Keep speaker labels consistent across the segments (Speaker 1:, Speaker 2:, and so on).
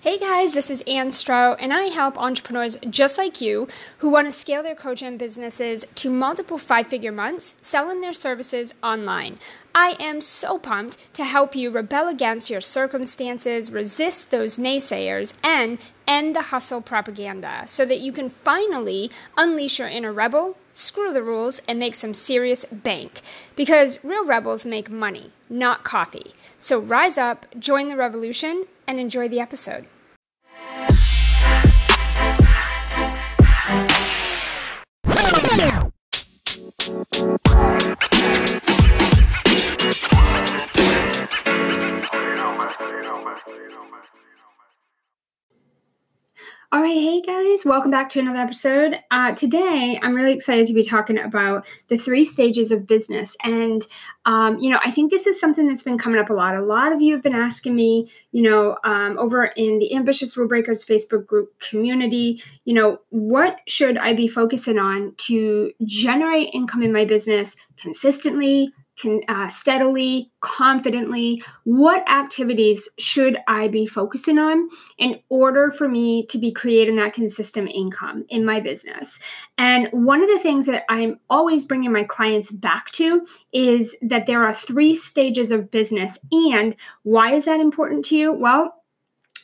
Speaker 1: Hey guys, this is Ann Strout, and I help entrepreneurs just like you who want to scale their coaching businesses to multiple five figure months selling their services online. I am so pumped to help you rebel against your circumstances, resist those naysayers, and end the hustle propaganda so that you can finally unleash your inner rebel, screw the rules, and make some serious bank. Because real rebels make money, not coffee. So rise up, join the revolution, and enjoy the episode. All right, hey guys, welcome back to another episode. Uh, today, I'm really excited to be talking about the three stages of business. And, um, you know, I think this is something that's been coming up a lot. A lot of you have been asking me, you know, um, over in the Ambitious Rule Breakers Facebook group community, you know, what should I be focusing on to generate income in my business consistently, can uh, steadily, confidently, what activities should I be focusing on in order for me to be creating that consistent income in my business? And one of the things that I'm always bringing my clients back to is that there are three stages of business. And why is that important to you? Well,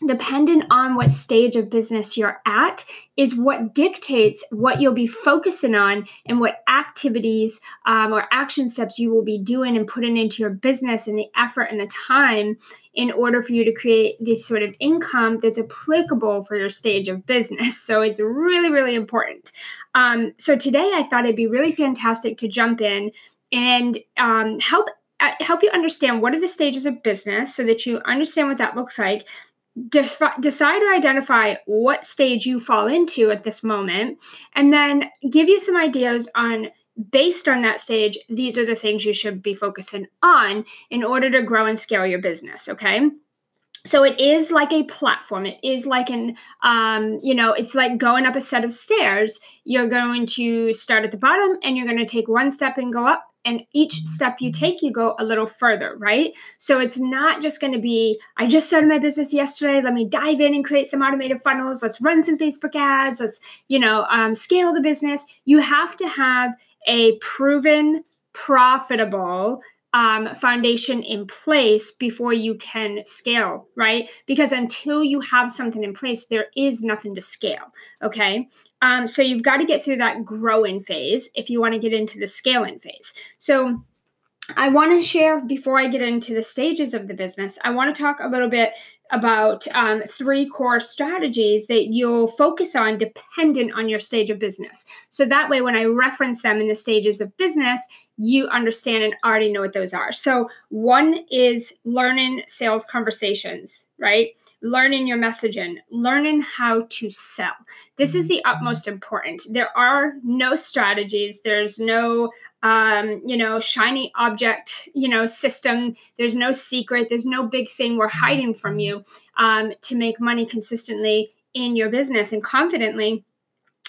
Speaker 1: dependent on what stage of business you're at is what dictates what you'll be focusing on and what activities um, or action steps you will be doing and putting into your business and the effort and the time in order for you to create this sort of income that's applicable for your stage of business. So it's really really important. Um, so today i thought it'd be really fantastic to jump in and um, help uh, help you understand what are the stages of business so that you understand what that looks like Defi- decide or identify what stage you fall into at this moment, and then give you some ideas on based on that stage, these are the things you should be focusing on in order to grow and scale your business. Okay. So it is like a platform. It is like an, um, you know, it's like going up a set of stairs. You're going to start at the bottom and you're going to take one step and go up and each step you take you go a little further right? So it's not just going to be i just started my business yesterday let me dive in and create some automated funnels let's run some facebook ads let's you know um, scale the business. You have to have a proven profitable um, foundation in place before you can scale, right? Because until you have something in place, there is nothing to scale. Okay. Um, so you've got to get through that growing phase if you want to get into the scaling phase. So I want to share before I get into the stages of the business, I want to talk a little bit about um, three core strategies that you'll focus on dependent on your stage of business. So that way, when I reference them in the stages of business, you understand and already know what those are. So, one is learning sales conversations, right? Learning your messaging, learning how to sell. This is the utmost important. There are no strategies, there's no um, you know, shiny object, you know, system. There's no secret, there's no big thing we're hiding from you um, to make money consistently in your business and confidently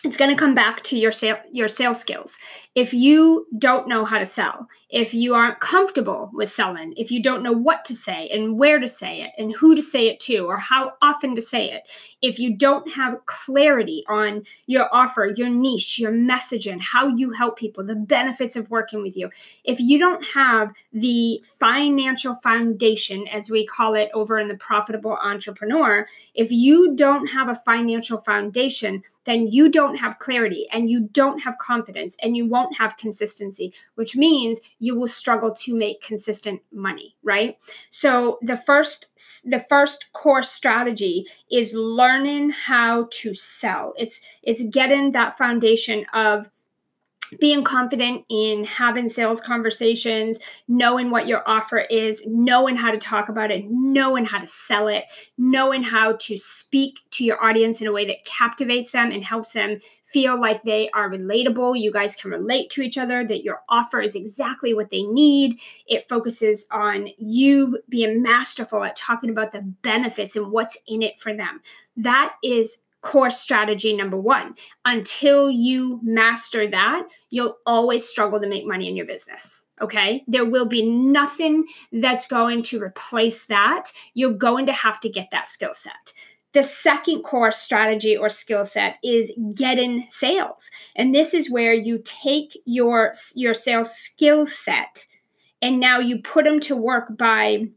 Speaker 1: it's going to come back to your sale, your sales skills. If you don't know how to sell, if you aren't comfortable with selling, if you don't know what to say and where to say it and who to say it to or how often to say it, if you don't have clarity on your offer, your niche, your messaging, how you help people, the benefits of working with you, if you don't have the financial foundation, as we call it over in the profitable entrepreneur, if you don't have a financial foundation, then you don't have clarity and you don't have confidence and you won't have consistency, which means you will struggle to make consistent money, right? So the first the first core strategy is learning how to sell. It's it's getting that foundation of being confident in having sales conversations, knowing what your offer is, knowing how to talk about it, knowing how to sell it, knowing how to speak to your audience in a way that captivates them and helps them feel like they are relatable. You guys can relate to each other, that your offer is exactly what they need. It focuses on you being masterful at talking about the benefits and what's in it for them. That is core strategy number one. Until you master that, you'll always struggle to make money in your business. Okay. There will be nothing that's going to replace that. You're going to have to get that skill set. the second core strategy or skill set is getting sales. And this is where you take your your sales skill set and now you put them to work by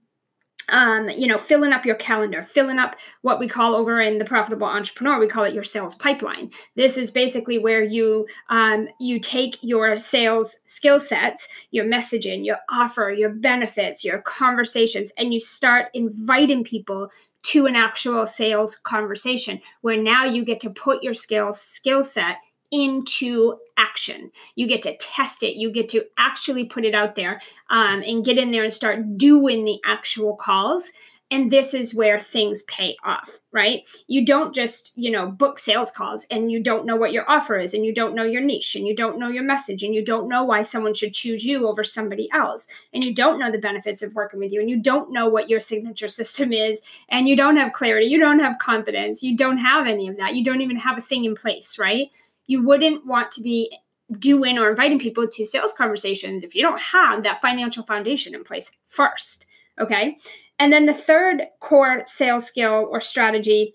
Speaker 1: um, you know, filling up your calendar, filling up what we call over in the profitable entrepreneur, we call it your sales pipeline. This is basically where you um, you take your sales skill sets, your messaging, your offer, your benefits, your conversations, and you start inviting people to an actual sales conversation where now you get to put your skills skill set into action. You get to test it. You get to actually put it out there um, and get in there and start doing the actual calls. And this is where things pay off, right? You don't just, you know, book sales calls and you don't know what your offer is and you don't know your niche and you don't know your message and you don't know why someone should choose you over somebody else and you don't know the benefits of working with you and you don't know what your signature system is and you don't have clarity, you don't have confidence, you don't have any of that. You don't even have a thing in place, right? You wouldn't want to be doing or inviting people to sales conversations if you don't have that financial foundation in place first. Okay. And then the third core sales skill or strategy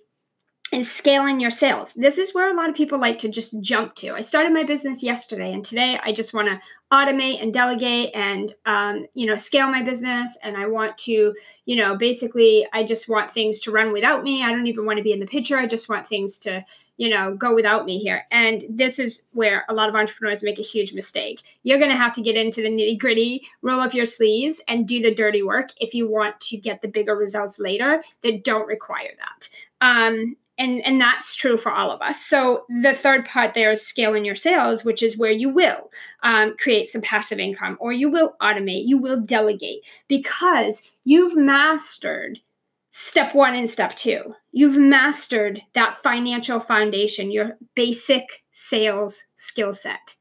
Speaker 1: is scaling your sales. This is where a lot of people like to just jump to. I started my business yesterday, and today I just want to automate and delegate and um, you know scale my business. And I want to you know basically I just want things to run without me. I don't even want to be in the picture. I just want things to you know go without me here. And this is where a lot of entrepreneurs make a huge mistake. You're going to have to get into the nitty gritty, roll up your sleeves, and do the dirty work if you want to get the bigger results later that don't require that. Um, and and that's true for all of us so the third part there is scaling your sales which is where you will um, create some passive income or you will automate you will delegate because you've mastered step one and step two you've mastered that financial foundation your basic sales skill set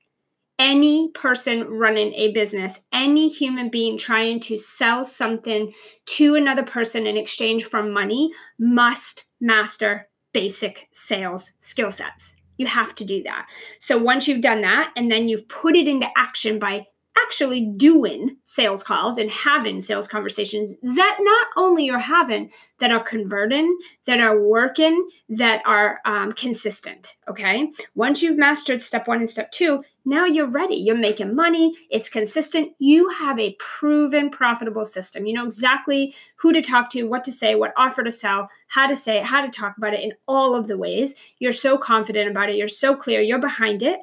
Speaker 1: any person running a business, any human being trying to sell something to another person in exchange for money must master basic sales skill sets. You have to do that. So once you've done that and then you've put it into action by actually doing sales calls and having sales conversations that not only you're having that are converting that are working that are um, consistent okay? Once you've mastered step one and step two now you're ready. You're making money. It's consistent. You have a proven profitable system. You know exactly who to talk to what to say what offer to sell how to say it how to talk about it in all of the ways. You're so confident about it. You're so clear. You're behind it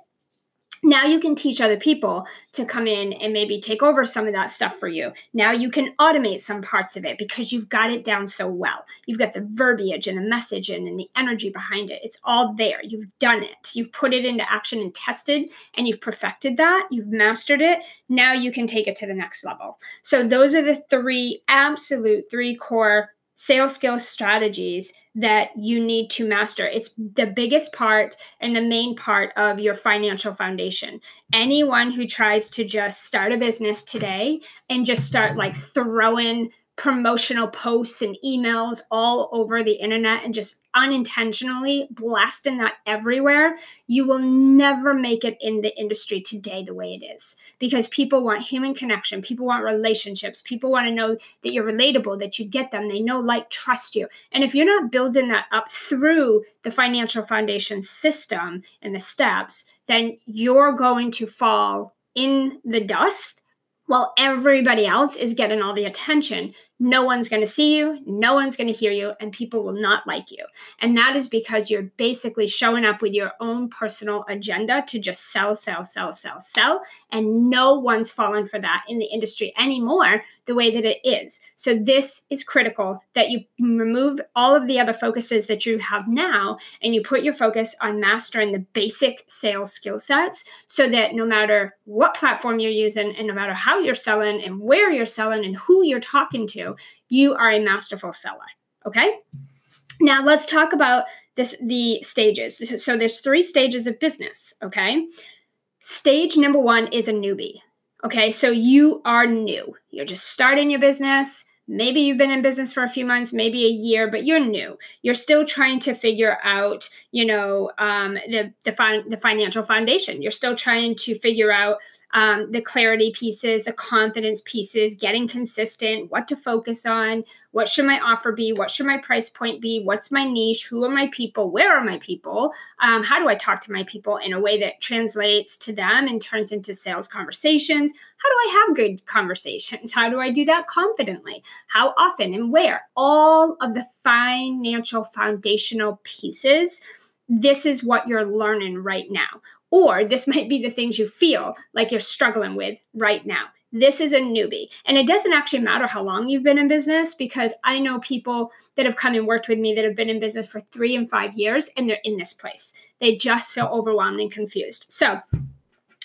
Speaker 1: now you can teach other people to come in and maybe take over some of that stuff for you. Now you can automate some parts of it because you've got it down so well. You've got the verbiage and the message and, the energy behind it. It's all there. You've done it. You've put it into action and tested and you've perfected that. You've mastered it. Now you can take it to the next level. So those are the three absolute three core sales skills strategies that you need to master. It's the biggest part and the main part of your financial foundation. Anyone who tries to just start a business today and just start like throwing promotional posts and emails all over the internet and just unintentionally blasting that everywhere, you will never make it in the industry today the way it is. Because people want human connection, people want relationships, people want to know that you're relatable, that you get them, they know, like, trust you. And if you're not building that up through the financial foundation system and the steps, then you're going to fall in the dust while everybody else is getting all the attention no one's going to see you, no one's going to hear you, and people will not like you. And that is because you're basically showing up with your own personal agenda to just sell, sell, sell, sell, sell. And no one's falling for that in the industry anymore the way that it is. So, this is critical that you remove all of the other focuses that you have now and you put your focus on mastering the basic sales skill sets so that no matter what platform you're using and no matter how you're selling and where you're selling and who you're talking to, you are a masterful seller. Okay. Now let's talk about this the stages. So there's three stages of business. Okay. Stage number one is a newbie. Okay, so you are new. You're just starting your business. Maybe you've been in business for a few months, maybe a year, but you're new. You're still trying to figure out, you know, um, the the, the financial foundation. You're still trying to figure out um, the clarity pieces, the confidence pieces, getting consistent, what to focus on, what should my offer be, what should my price point be, what's my niche, who are my people, where are my people, um, how do I talk to my people in a way that translates to them and turns into sales conversations. How do I have good conversations? How do I do that confidently? How often and where? All of the financial foundational pieces. This is what you're learning right now. Or this might be the things you feel like you're struggling with right now. This is a newbie. And it doesn't actually matter how long you've been in business because I know people that have come and worked with me that have been in business for three and five years and they're in this place. They just feel overwhelmed and confused. So,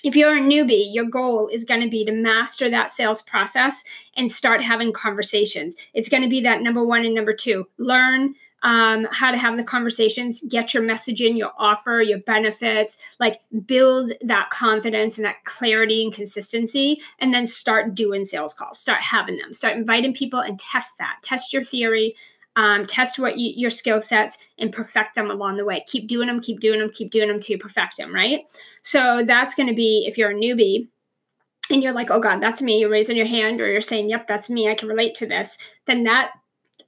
Speaker 1: if you're a newbie, your goal is going to be to master that sales process and start having conversations. It's going to be that number one and number two learn um, how to have the conversations, get your message in, your offer, your benefits, like build that confidence and that clarity and consistency, and then start doing sales calls, start having them, start inviting people and test that, test your theory. Um, test what you, your skill sets and perfect them along the way. Keep doing them, keep doing them, keep doing them to perfect them, right? So that's going to be if you're a newbie, and you're like, oh God, that's me, you're raising your hand or you're saying, yep, that's me, I can relate to this, then that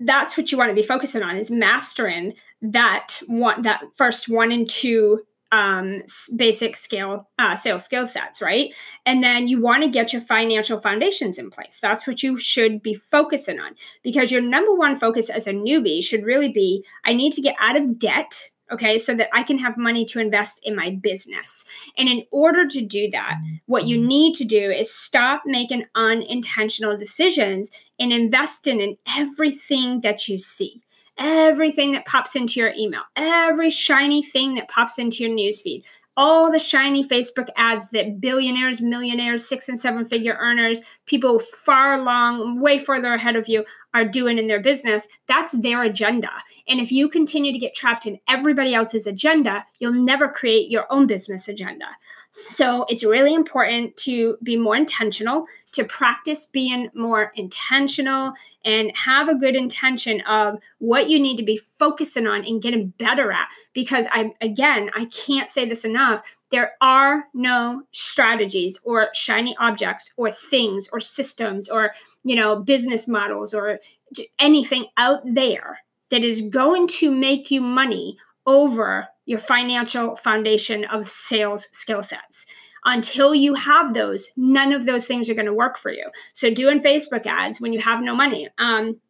Speaker 1: that's what you want to be focusing on is mastering that one that first one and two um, basic scale uh, sales skill sets, right? And then you want to get your financial foundations in place. That's what you should be focusing on because your number one focus as a newbie should really be I need to get out of debt okay, so that I can have money to invest in my business. And in order to do that, what you need to do is stop making unintentional decisions and invest in, in everything that you see. Everything that pops into your email, every shiny thing that pops into your newsfeed, all the shiny Facebook ads that billionaires, millionaires, six and seven figure earners, people far long, way further ahead of you are doing in their business, that's their agenda. And if you continue to get trapped in everybody else's agenda, you'll never create your own business agenda. So it's really important to be more intentional, to practice being more intentional and have a good intention of what you need to be focusing on and getting better at. Because I, again, I can't say this enough. There are no strategies or shiny objects or things or systems or, you know, business models or anything out there that is going to make you money over your financial foundation of sales skill sets. Until you have those, none of those things are going to work for you. So, doing Facebook ads when you have no money, um,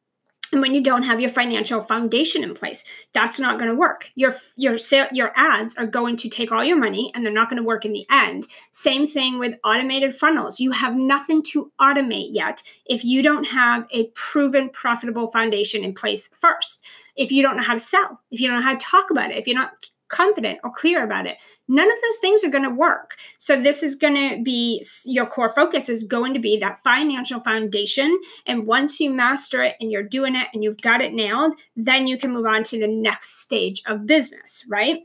Speaker 1: and when you don't have your financial foundation in place that's not going to work. Your your sale, your ads are going to take all your money and they're not going to work in the end. Same thing with automated funnels. You have nothing to automate yet if you don't have a proven profitable foundation in place first. If you don't know how to sell if you don't know how to talk about it if you're not confident or clear about it. None of those things are going to work. So this is going to be your core focus is going to be that financial foundation and once you master it and you're doing it and you've got it nailed, then you can move on to the next stage of business, right?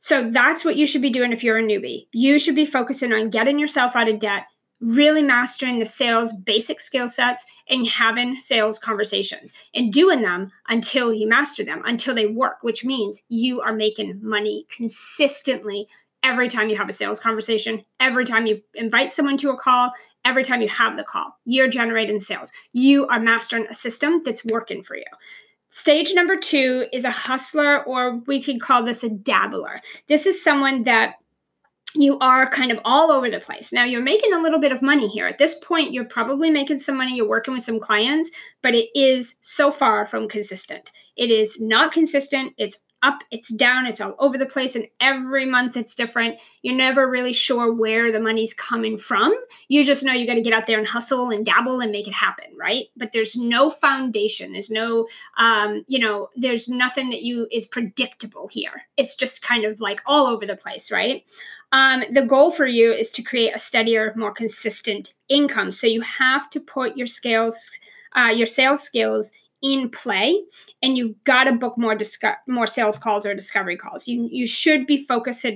Speaker 1: So that's what you should be doing if you're a newbie. You should be focusing on getting yourself out of debt really mastering the sales basic skill sets and having sales conversations and doing them until you master them, until they work, which means you are making money consistently every time you have a sales conversation, every time you invite someone to a call, every time you have the call. You're generating sales. You are mastering a system that's working for you. Stage number two is a hustler, or we could call this a dabbler. This is someone that you are kind of all over the place. Now, you're making a little bit of money here. At this point, you're probably making some money, you're working with some clients, but it is so far from consistent. It is not consistent. It's up, it's down, it's all over the place, and every month it's different. You're never really sure where the money's coming from. You just know you got to get out there and hustle and dabble and make it happen, right? But there's no foundation. There's no, um, you know, there's nothing that you is predictable here. It's just kind of like all over the place, right? Um, the goal for you is to create a steadier, more consistent income. So you have to put your scales, uh, your sales skills in play, and you've got to book more disco- more sales calls or discovery calls. You you should be focused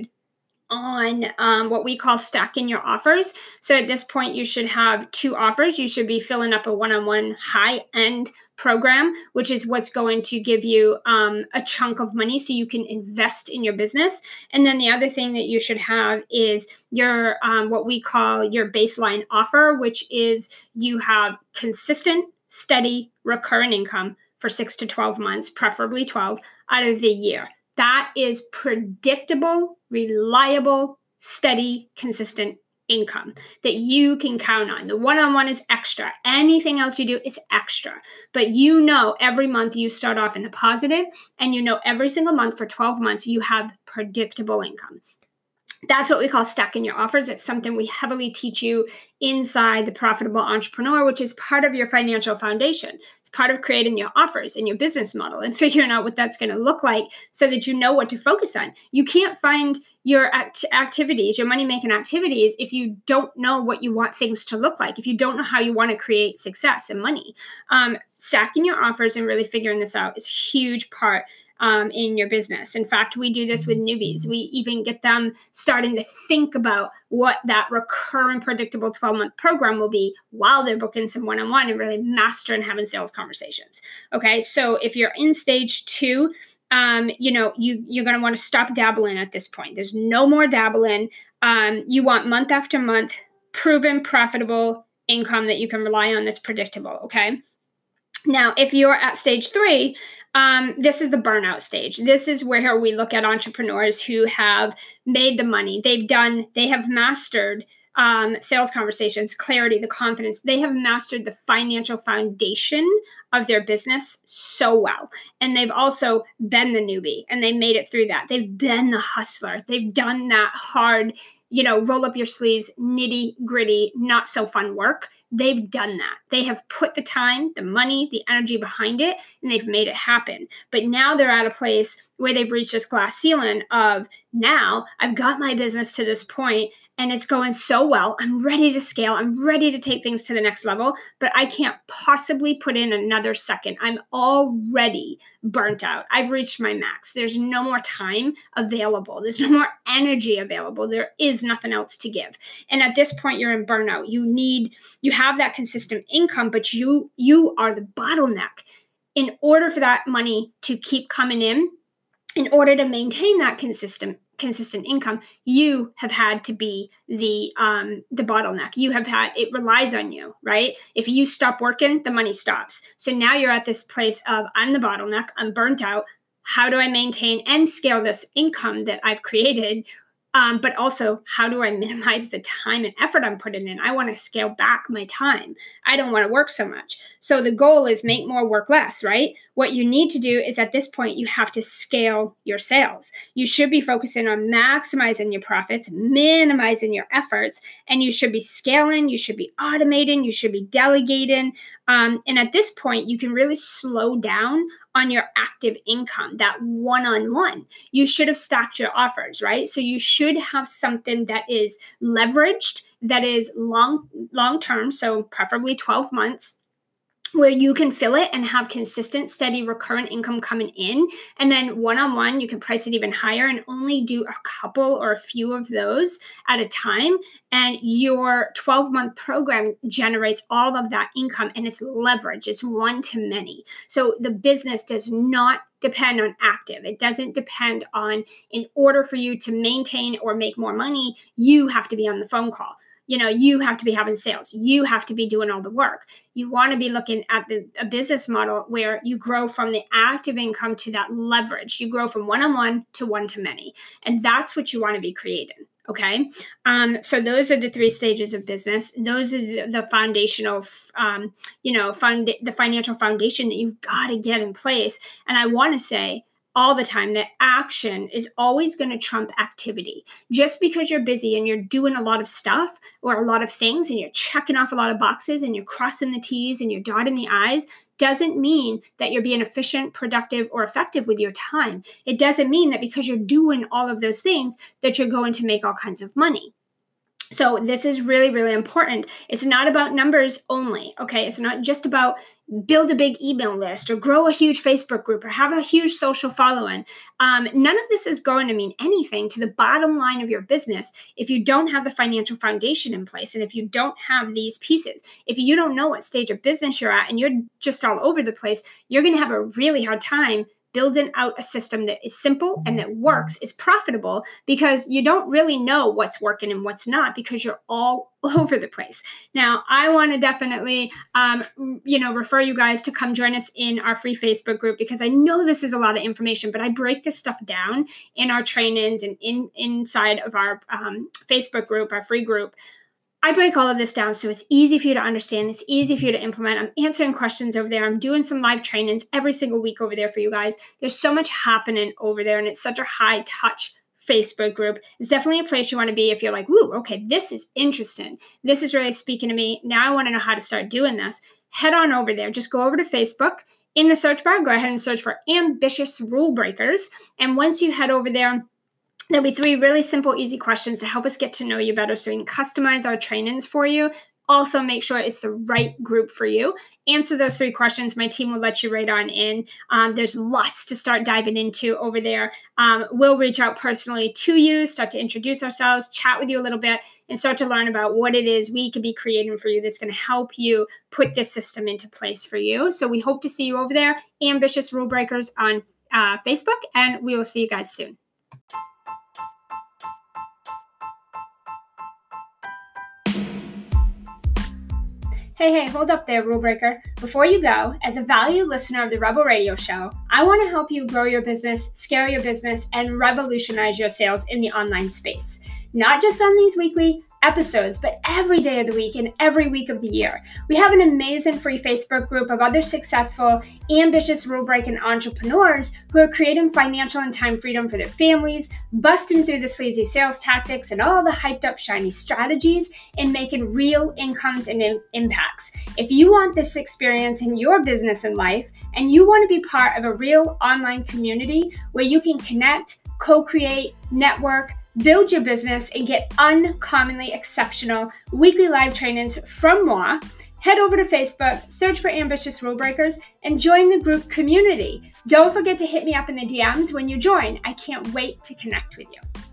Speaker 1: on um, what we call stacking your offers. So at this point, you should have two offers. You should be filling up a one-on-one high-end program, which is what's going to give you um, a chunk of money so you can invest in your business. And then the other thing that you should have is your um, what we call your baseline offer, which is you have consistent, steady, recurrent income for six to 12 months, preferably 12 out of the year. That is predictable, reliable, steady, consistent income that you can count on. The one on one is extra. Anything else you do is extra. But you know every month you start off in a positive, and you know every single month for 12 months you have predictable income. That's what we call stacking your offers. It's something we heavily teach you inside the profitable entrepreneur, which is part of your financial foundation. It's part of creating your offers and your business model and figuring out what that's going to look like so that you know what to focus on. You can't find your act- activities, your money making activities, if you don't know what you want things to look like, if you don't know how you want to create success and money. Um, stacking your offers and really figuring this out is a huge part um, in your business. In fact, we do this with newbies. We even get them starting to think about what that recurring, predictable 12 month program will be while they're booking some one on one and really mastering having sales conversations. Okay, so if you're in stage two, um, you know, you you're going to want to stop dabbling at this point. There's no more dabbling. Um, you want month after month proven profitable income that you can rely on that's predictable. Okay. Now, if you're at stage three, um, this is the burnout stage. This is where we look at entrepreneurs who have made the money. They've done, they have mastered um, sales conversations, clarity, the confidence. They have mastered the financial foundation of their business so well. And they've also been the newbie and they made it through that. They've been the hustler. They've done that hard, you know, roll up your sleeves, nitty gritty, not so fun work. They've done that. They have put the time, the money, the energy behind it, and they've made it happen. But now they're at a place where they've reached this glass ceiling of now I've got my business to this point and it's going so well. I'm ready to scale. I'm ready to take things to the next level, but I can't possibly put in another second. I'm already burnt out. I've reached my max. There's no more time available. There's no more energy available. There is nothing else to give. And at this point you're in burnout. You need you have that consistent income, but you you are the bottleneck. In order for that money to keep coming in, in order to maintain that consistent consistent income, you have had to be the um, the bottleneck. You have had it relies on you, right? If you stop working, the money stops. So now you're at this place of I'm the bottleneck. I'm burnt out. How do I maintain and scale this income that I've created um, but also, how do I minimize the time and effort I'm putting in? I want to scale back my time. I don't want to work so much. So the goal is make more, work less, right? What you need to do is at this point, you have to scale your sales. You should be focusing on maximizing your profits, minimizing your efforts, and you should be scaling, you should be automating, you should be delegating. Um, and at this point, you can really slow down on your active income, that one on one. You should have stacked your offers, right? So you should have something that is leveraged, that is long long term, so preferably 12 months where you can fill it and have consistent, steady, recurrent income coming in. And then one on one, you can price it even higher and only do a couple or a few of those at a time. And your 12 month program generates all of that income and it's leverage, it's one to many. So the business does not depend on active. It doesn't depend on, in order for you to maintain or make more money, you have to be on the phone call. You know you have to be having sales. You have to be doing all the work. You want to be looking at the, a business model where you grow from the active income to that leverage. You grow from one-on-one to one-to-many. And that's what you want to be creating okay. Um, so those are the three stages of business. Those are the, foundational um, you know fund the financial foundation that you've got to get in place. And i want to say all the time that action is always going to trump activity. Just because you're busy and you're doing a lot of stuff or a lot of things and you're checking off a lot of boxes and you're crossing the T's and you're dotting the I's doesn't mean that you're being efficient, productive, or effective with your time. It doesn't mean that because you're doing all of those things that you're going to make all kinds of money. So this is really, really important. It's not about numbers only. Okay. It's not just about build a big email list or grow a huge Facebook group or have a huge social following. Um, none of this is going to mean anything to the bottom line of your business if you don't have the financial foundation in place and if you don't have these pieces. If you don't know what stage of business you're at and you're just all over the place, you're going to have a really hard time building out a system that is simple and that works is profitable because you don't really know what's working and what's not because you're all over the place. Now, I want to definitely, um, you know, refer you guys to come join us in our free Facebook group because I know this is a lot of information, but I break this stuff down in our trainings and in inside of our um, Facebook group, our free group. I break all of this down so it's easy for you to understand. It's easy for you to implement. I'm answering questions over there. I'm doing some live trainings every single week over there for you guys. There's so much happening over there, and it's such a high touch Facebook group. It's definitely a place you want to be if you're like, woo, okay, this is interesting. This is really speaking to me. Now I want to know how to start doing this. Head on over there. Just go over to Facebook. In the search bar, go ahead and search for ambitious rule breakers. And once you head over there, There'll be three really simple, easy questions to help us get to know you better so we can customize our trainings for you. Also, make sure it's the right group for you. Answer those three questions. My team will let you right on in. Um, there's lots to start diving into over there. Um, we'll reach out personally to you, start to introduce ourselves, chat with you a little bit, and start to learn about what it is we could be creating for you that's going to help you put this system into place for you. So, we hope to see you over there. Ambitious Rule Breakers on uh, Facebook, and we will see you guys soon. Hey, hey, hold up there, rule breaker. Before you go, as a valued listener of the Rebel Radio Show, I want to help you grow your business, scale your business, and revolutionize your sales in the online space. Not just on these weekly episodes, but every day of the week and every week of the year. We have an amazing free Facebook group of other successful, ambitious rule breaking entrepreneurs who are creating financial and time freedom for their families, busting through the sleazy sales tactics and all the hyped up, shiny strategies, and making real incomes and in- impacts. If you want this experience in your business and life, and you want to be part of a real online community where you can connect, co create, network, build your business, and get uncommonly exceptional weekly live trainings from moi, head over to Facebook, search for Ambitious Rule Breakers, and join the group community. Don't forget to hit me up in the DMs when you join. I can't wait to connect with you.